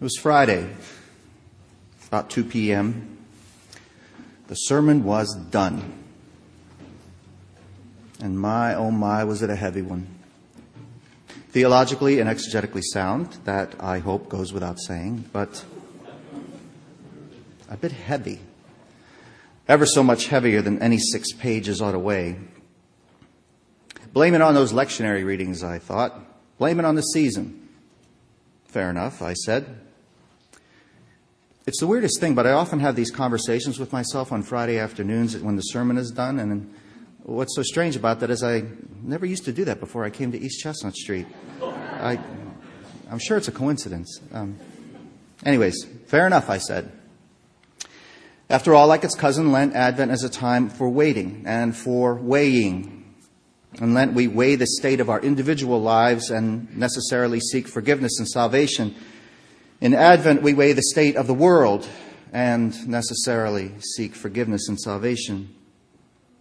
It was Friday, about 2 p.m. The sermon was done. And my, oh my, was it a heavy one. Theologically and exegetically sound, that I hope goes without saying, but a bit heavy. Ever so much heavier than any six pages ought to weigh. Blame it on those lectionary readings, I thought. Blame it on the season. Fair enough, I said. It's the weirdest thing, but I often have these conversations with myself on Friday afternoons when the sermon is done. And what's so strange about that is I never used to do that before I came to East Chestnut Street. I, I'm sure it's a coincidence. Um, anyways, fair enough, I said. After all, like its cousin Lent, Advent is a time for waiting and for weighing. In Lent, we weigh the state of our individual lives and necessarily seek forgiveness and salvation. In Advent, we weigh the state of the world and necessarily seek forgiveness and salvation.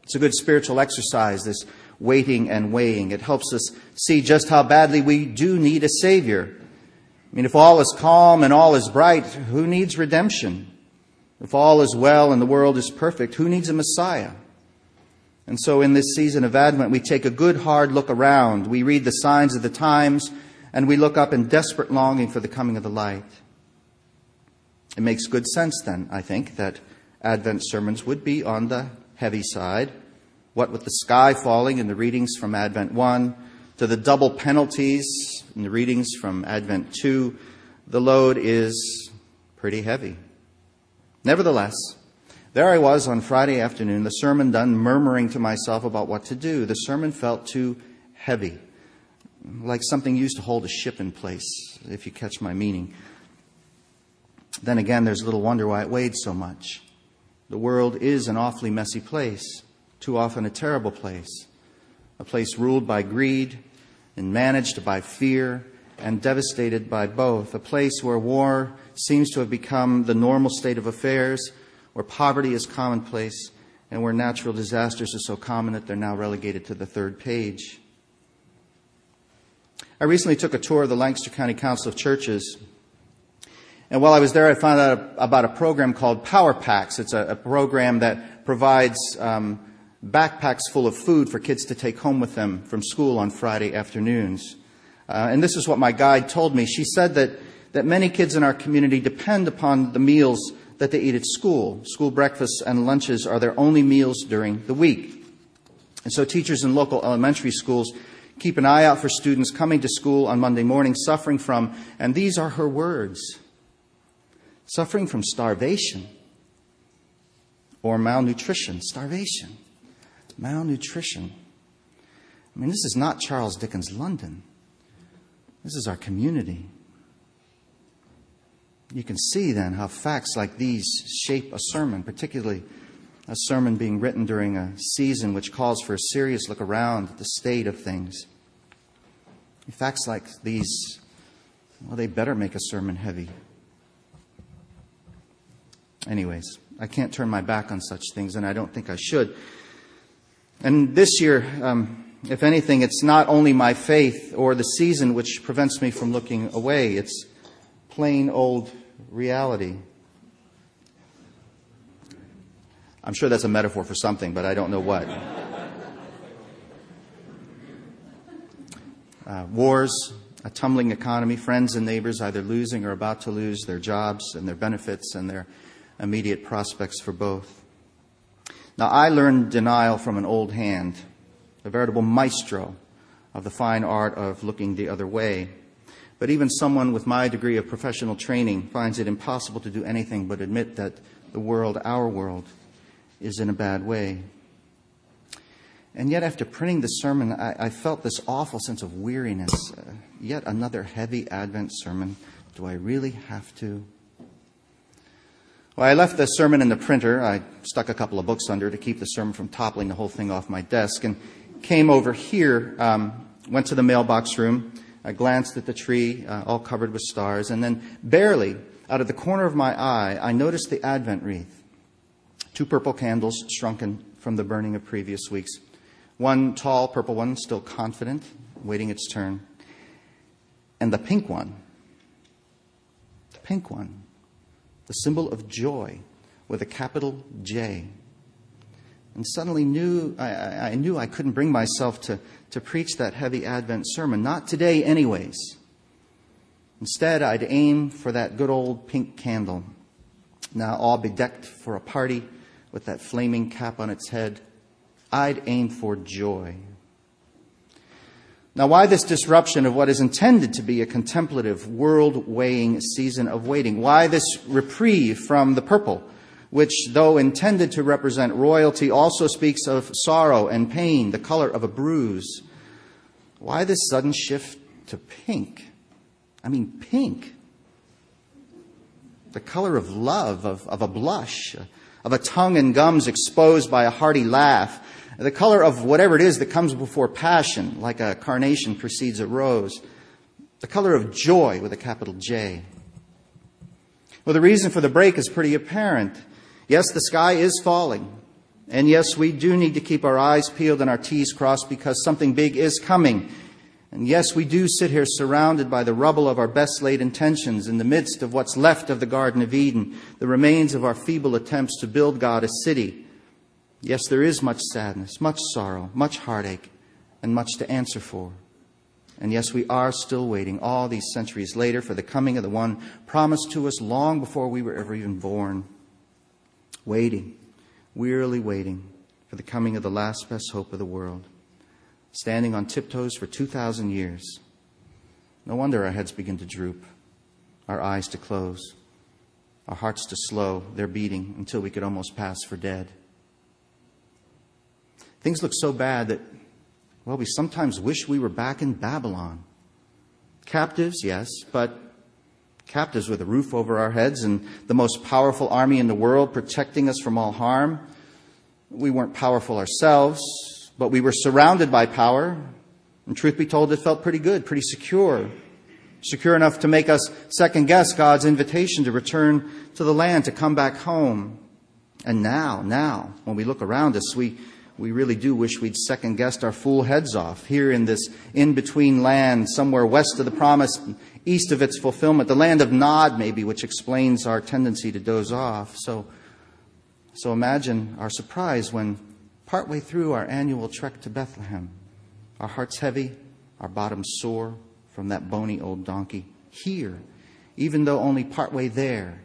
It's a good spiritual exercise, this waiting and weighing. It helps us see just how badly we do need a Savior. I mean, if all is calm and all is bright, who needs redemption? If all is well and the world is perfect, who needs a Messiah? And so in this season of Advent, we take a good hard look around. We read the signs of the times and we look up in desperate longing for the coming of the light. It makes good sense then, I think, that Advent sermons would be on the heavy side. What with the sky falling in the readings from Advent 1, to the double penalties in the readings from Advent 2, the load is pretty heavy. Nevertheless, there I was on Friday afternoon, the sermon done, murmuring to myself about what to do. The sermon felt too heavy like something used to hold a ship in place, if you catch my meaning. Then again, there's little wonder why it weighed so much. The world is an awfully messy place, too often a terrible place, a place ruled by greed and managed by fear and devastated by both, a place where war seems to have become the normal state of affairs, where poverty is commonplace, and where natural disasters are so common that they're now relegated to the third page. I recently took a tour of the Lancaster County Council of Churches. And while I was there, I found out about a program called Power Packs. It's a, a program that provides um, backpacks full of food for kids to take home with them from school on Friday afternoons. Uh, and this is what my guide told me. She said that, that many kids in our community depend upon the meals that they eat at school. School breakfasts and lunches are their only meals during the week. And so teachers in local elementary schools keep an eye out for students coming to school on Monday morning suffering from, and these are her words, suffering from starvation or malnutrition. Starvation, malnutrition. I mean, this is not Charles Dickens' London. This is our community. You can see then how facts like these shape a sermon, particularly a sermon being written during a season which calls for a serious look around at the state of things. Facts like these, well, they better make a sermon heavy. Anyways, I can't turn my back on such things, and I don't think I should. And this year, um, if anything, it's not only my faith or the season which prevents me from looking away, it's plain old reality. I'm sure that's a metaphor for something, but I don't know what. Uh, wars, a tumbling economy, friends and neighbors either losing or about to lose their jobs and their benefits and their immediate prospects for both. Now, I learned denial from an old hand, a veritable maestro of the fine art of looking the other way. But even someone with my degree of professional training finds it impossible to do anything but admit that the world, our world, is in a bad way. And yet, after printing the sermon, I, I felt this awful sense of weariness. Uh, yet another heavy Advent sermon. Do I really have to? Well, I left the sermon in the printer. I stuck a couple of books under to keep the sermon from toppling the whole thing off my desk and came over here, um, went to the mailbox room. I glanced at the tree, uh, all covered with stars, and then barely out of the corner of my eye, I noticed the Advent wreath. Two purple candles shrunken from the burning of previous weeks. One tall purple one, still confident, waiting its turn. And the pink one, the pink one, the symbol of joy with a capital J. And suddenly knew, I, I knew I couldn't bring myself to, to preach that heavy Advent sermon. Not today, anyways. Instead, I'd aim for that good old pink candle, now all bedecked for a party with that flaming cap on its head. I'd aim for joy. Now, why this disruption of what is intended to be a contemplative, world weighing season of waiting? Why this reprieve from the purple, which, though intended to represent royalty, also speaks of sorrow and pain, the color of a bruise? Why this sudden shift to pink? I mean, pink. The color of love, of, of a blush, of a tongue and gums exposed by a hearty laugh, the color of whatever it is that comes before passion, like a carnation precedes a rose. The color of joy with a capital J. Well, the reason for the break is pretty apparent. Yes, the sky is falling. And yes, we do need to keep our eyes peeled and our T's crossed because something big is coming. And yes, we do sit here surrounded by the rubble of our best laid intentions in the midst of what's left of the Garden of Eden, the remains of our feeble attempts to build God a city. Yes, there is much sadness, much sorrow, much heartache, and much to answer for. And yes, we are still waiting all these centuries later for the coming of the one promised to us long before we were ever even born. Waiting, wearily waiting for the coming of the last best hope of the world. Standing on tiptoes for 2,000 years. No wonder our heads begin to droop, our eyes to close, our hearts to slow their beating until we could almost pass for dead. Things look so bad that, well, we sometimes wish we were back in Babylon. Captives, yes, but captives with a roof over our heads and the most powerful army in the world protecting us from all harm. We weren't powerful ourselves, but we were surrounded by power. And truth be told, it felt pretty good, pretty secure. Secure enough to make us second guess God's invitation to return to the land, to come back home. And now, now, when we look around us, we, we really do wish we'd second guessed our fool heads off here in this in between land, somewhere west of the promise, east of its fulfillment, the land of Nod, maybe, which explains our tendency to doze off. So, so imagine our surprise when, partway through our annual trek to Bethlehem, our hearts heavy, our bottoms sore from that bony old donkey. Here, even though only partway there,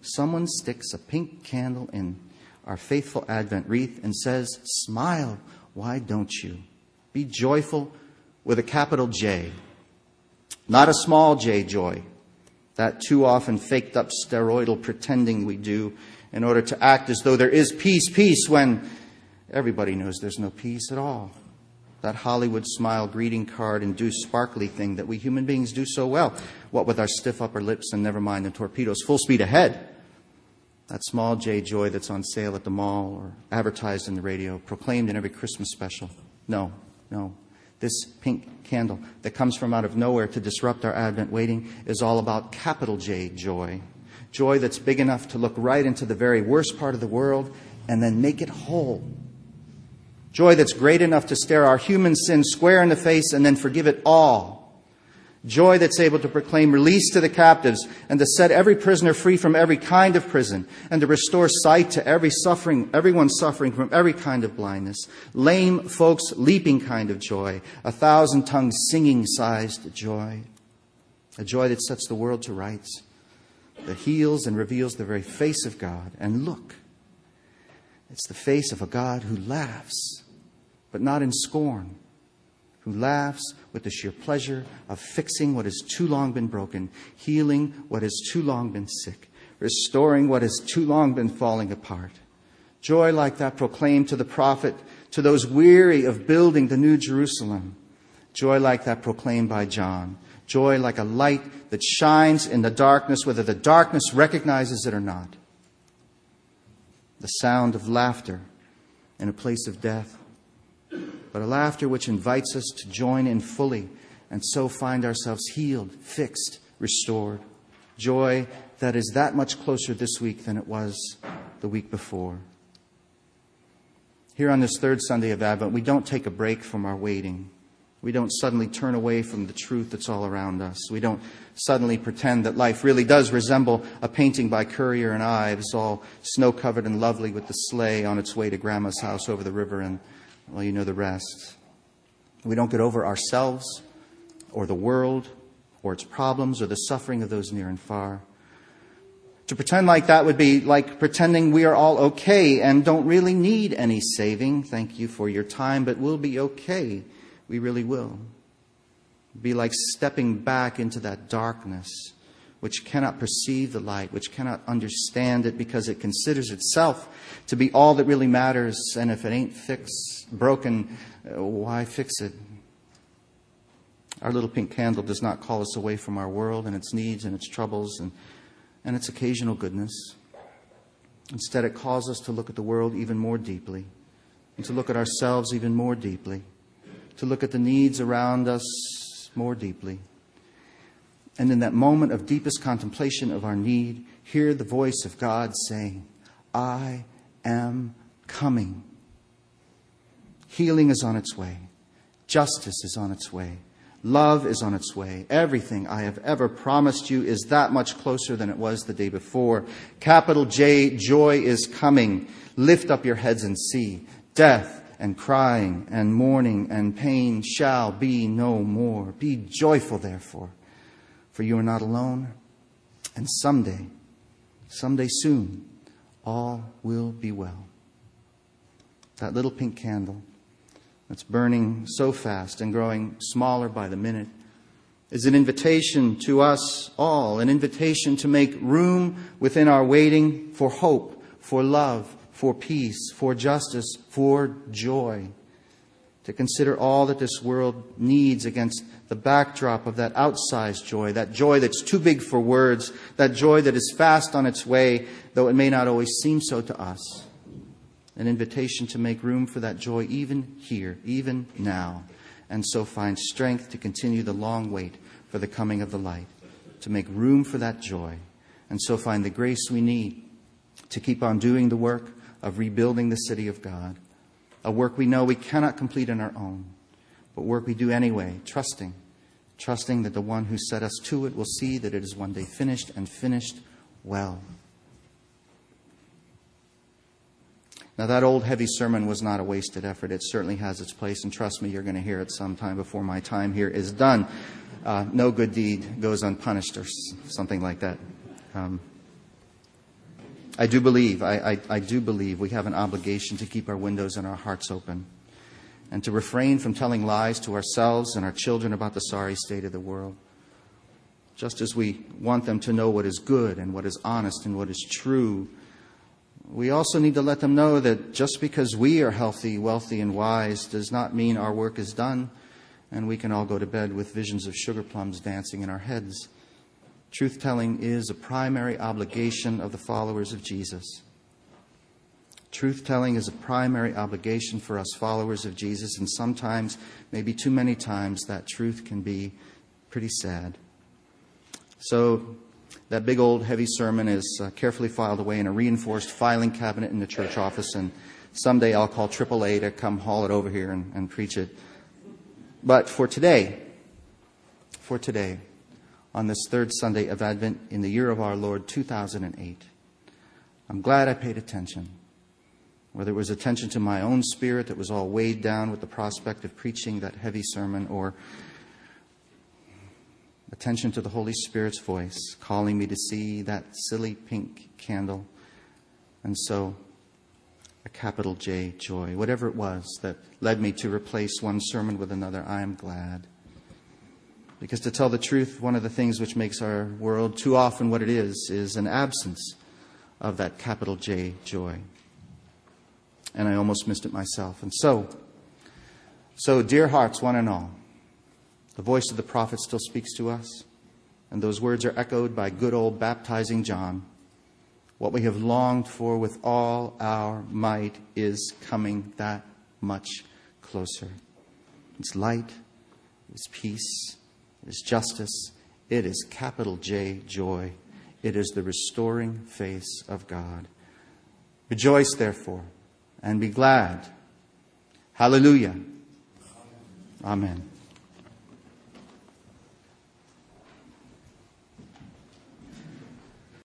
someone sticks a pink candle in our faithful Advent wreath and says, Smile, why don't you? Be joyful with a capital J. Not a small j joy, that too often faked up steroidal pretending we do in order to act as though there is peace, peace, when everybody knows there's no peace at all. That Hollywood smile greeting card induced sparkly thing that we human beings do so well. What with our stiff upper lips and never mind the torpedoes, full speed ahead that small J joy that's on sale at the mall or advertised in the radio, proclaimed in every Christmas special. No, no. This pink candle that comes from out of nowhere to disrupt our Advent waiting is all about capital J joy. Joy that's big enough to look right into the very worst part of the world and then make it whole. Joy that's great enough to stare our human sin square in the face and then forgive it all Joy that's able to proclaim release to the captives and to set every prisoner free from every kind of prison and to restore sight to every suffering, everyone suffering from every kind of blindness. Lame folks leaping kind of joy. A thousand tongues singing sized joy. A joy that sets the world to rights, that heals and reveals the very face of God. And look, it's the face of a God who laughs, but not in scorn who laughs with the sheer pleasure of fixing what has too long been broken, healing what has too long been sick, restoring what has too long been falling apart. Joy like that proclaimed to the prophet, to those weary of building the new Jerusalem. Joy like that proclaimed by John. Joy like a light that shines in the darkness, whether the darkness recognizes it or not. The sound of laughter in a place of death but a laughter which invites us to join in fully and so find ourselves healed, fixed, restored. Joy that is that much closer this week than it was the week before. Here on this third Sunday of Advent, we don't take a break from our waiting. We don't suddenly turn away from the truth that's all around us. We don't suddenly pretend that life really does resemble a painting by Currier and Ives, all snow covered and lovely with the sleigh on its way to Grandma's house over the river, and, well, you know the rest. We don't get over ourselves or the world or its problems or the suffering of those near and far. To pretend like that would be like pretending we are all okay and don't really need any saving. Thank you for your time, but we'll be okay. We really will. Be like stepping back into that darkness which cannot perceive the light, which cannot understand it because it considers itself to be all that really matters. And if it ain't fixed, broken, uh, why fix it? Our little pink candle does not call us away from our world and its needs and its troubles and, and its occasional goodness. Instead, it calls us to look at the world even more deeply and to look at ourselves even more deeply, to look at the needs around us more deeply. And in that moment of deepest contemplation of our need, hear the voice of God saying, I am coming. Healing is on its way. Justice is on its way. Love is on its way. Everything I have ever promised you is that much closer than it was the day before. Capital J, joy is coming. Lift up your heads and see. Death and crying and mourning and pain shall be no more. Be joyful, therefore, for you are not alone. And someday, someday soon, all will be well. That little pink candle that's burning so fast and growing smaller by the minute is an invitation to us all, an invitation to make room within our waiting for hope, for love, for peace, for justice, for joy. To consider all that this world needs against the backdrop of that outsized joy, that joy that's too big for words, that joy that is fast on its way, though it may not always seem so to us an invitation to make room for that joy even here, even now, and so find strength to continue the long wait for the coming of the light, to make room for that joy, and so find the grace we need to keep on doing the work of rebuilding the city of God, a work we know we cannot complete on our own, but work we do anyway, trusting, trusting that the one who set us to it will see that it is one day finished and finished well. Now, that old heavy sermon was not a wasted effort. It certainly has its place, and trust me, you're going to hear it sometime before my time here is done. Uh, no good deed goes unpunished, or something like that. Um, I do believe, I, I, I do believe we have an obligation to keep our windows and our hearts open and to refrain from telling lies to ourselves and our children about the sorry state of the world. Just as we want them to know what is good and what is honest and what is true we also need to let them know that just because we are healthy, wealthy, and wise does not mean our work is done and we can all go to bed with visions of sugar plums dancing in our heads. Truth telling is a primary obligation of the followers of Jesus. Truth telling is a primary obligation for us followers of Jesus, and sometimes, maybe too many times, that truth can be pretty sad. So, that big old heavy sermon is uh, carefully filed away in a reinforced filing cabinet in the church office, and someday I'll call AAA to come haul it over here and, and preach it. But for today, for today, on this third Sunday of Advent in the year of our Lord 2008, I'm glad I paid attention. Whether it was attention to my own spirit that was all weighed down with the prospect of preaching that heavy sermon, or attention to the Holy Spirit's voice calling me to see that silly pink candle. And so, a capital J, joy. Whatever it was that led me to replace one sermon with another, I am glad. Because to tell the truth, one of the things which makes our world too often what it is, is an absence of that capital J, joy. And I almost missed it myself. And so, so dear hearts, one and all, the voice of the prophet still speaks to us, and those words are echoed by good old baptizing John. What we have longed for with all our might is coming that much closer. It's light, it's peace, it's justice, it is capital J, joy. It is the restoring face of God. Rejoice, therefore, and be glad. Hallelujah. Amen.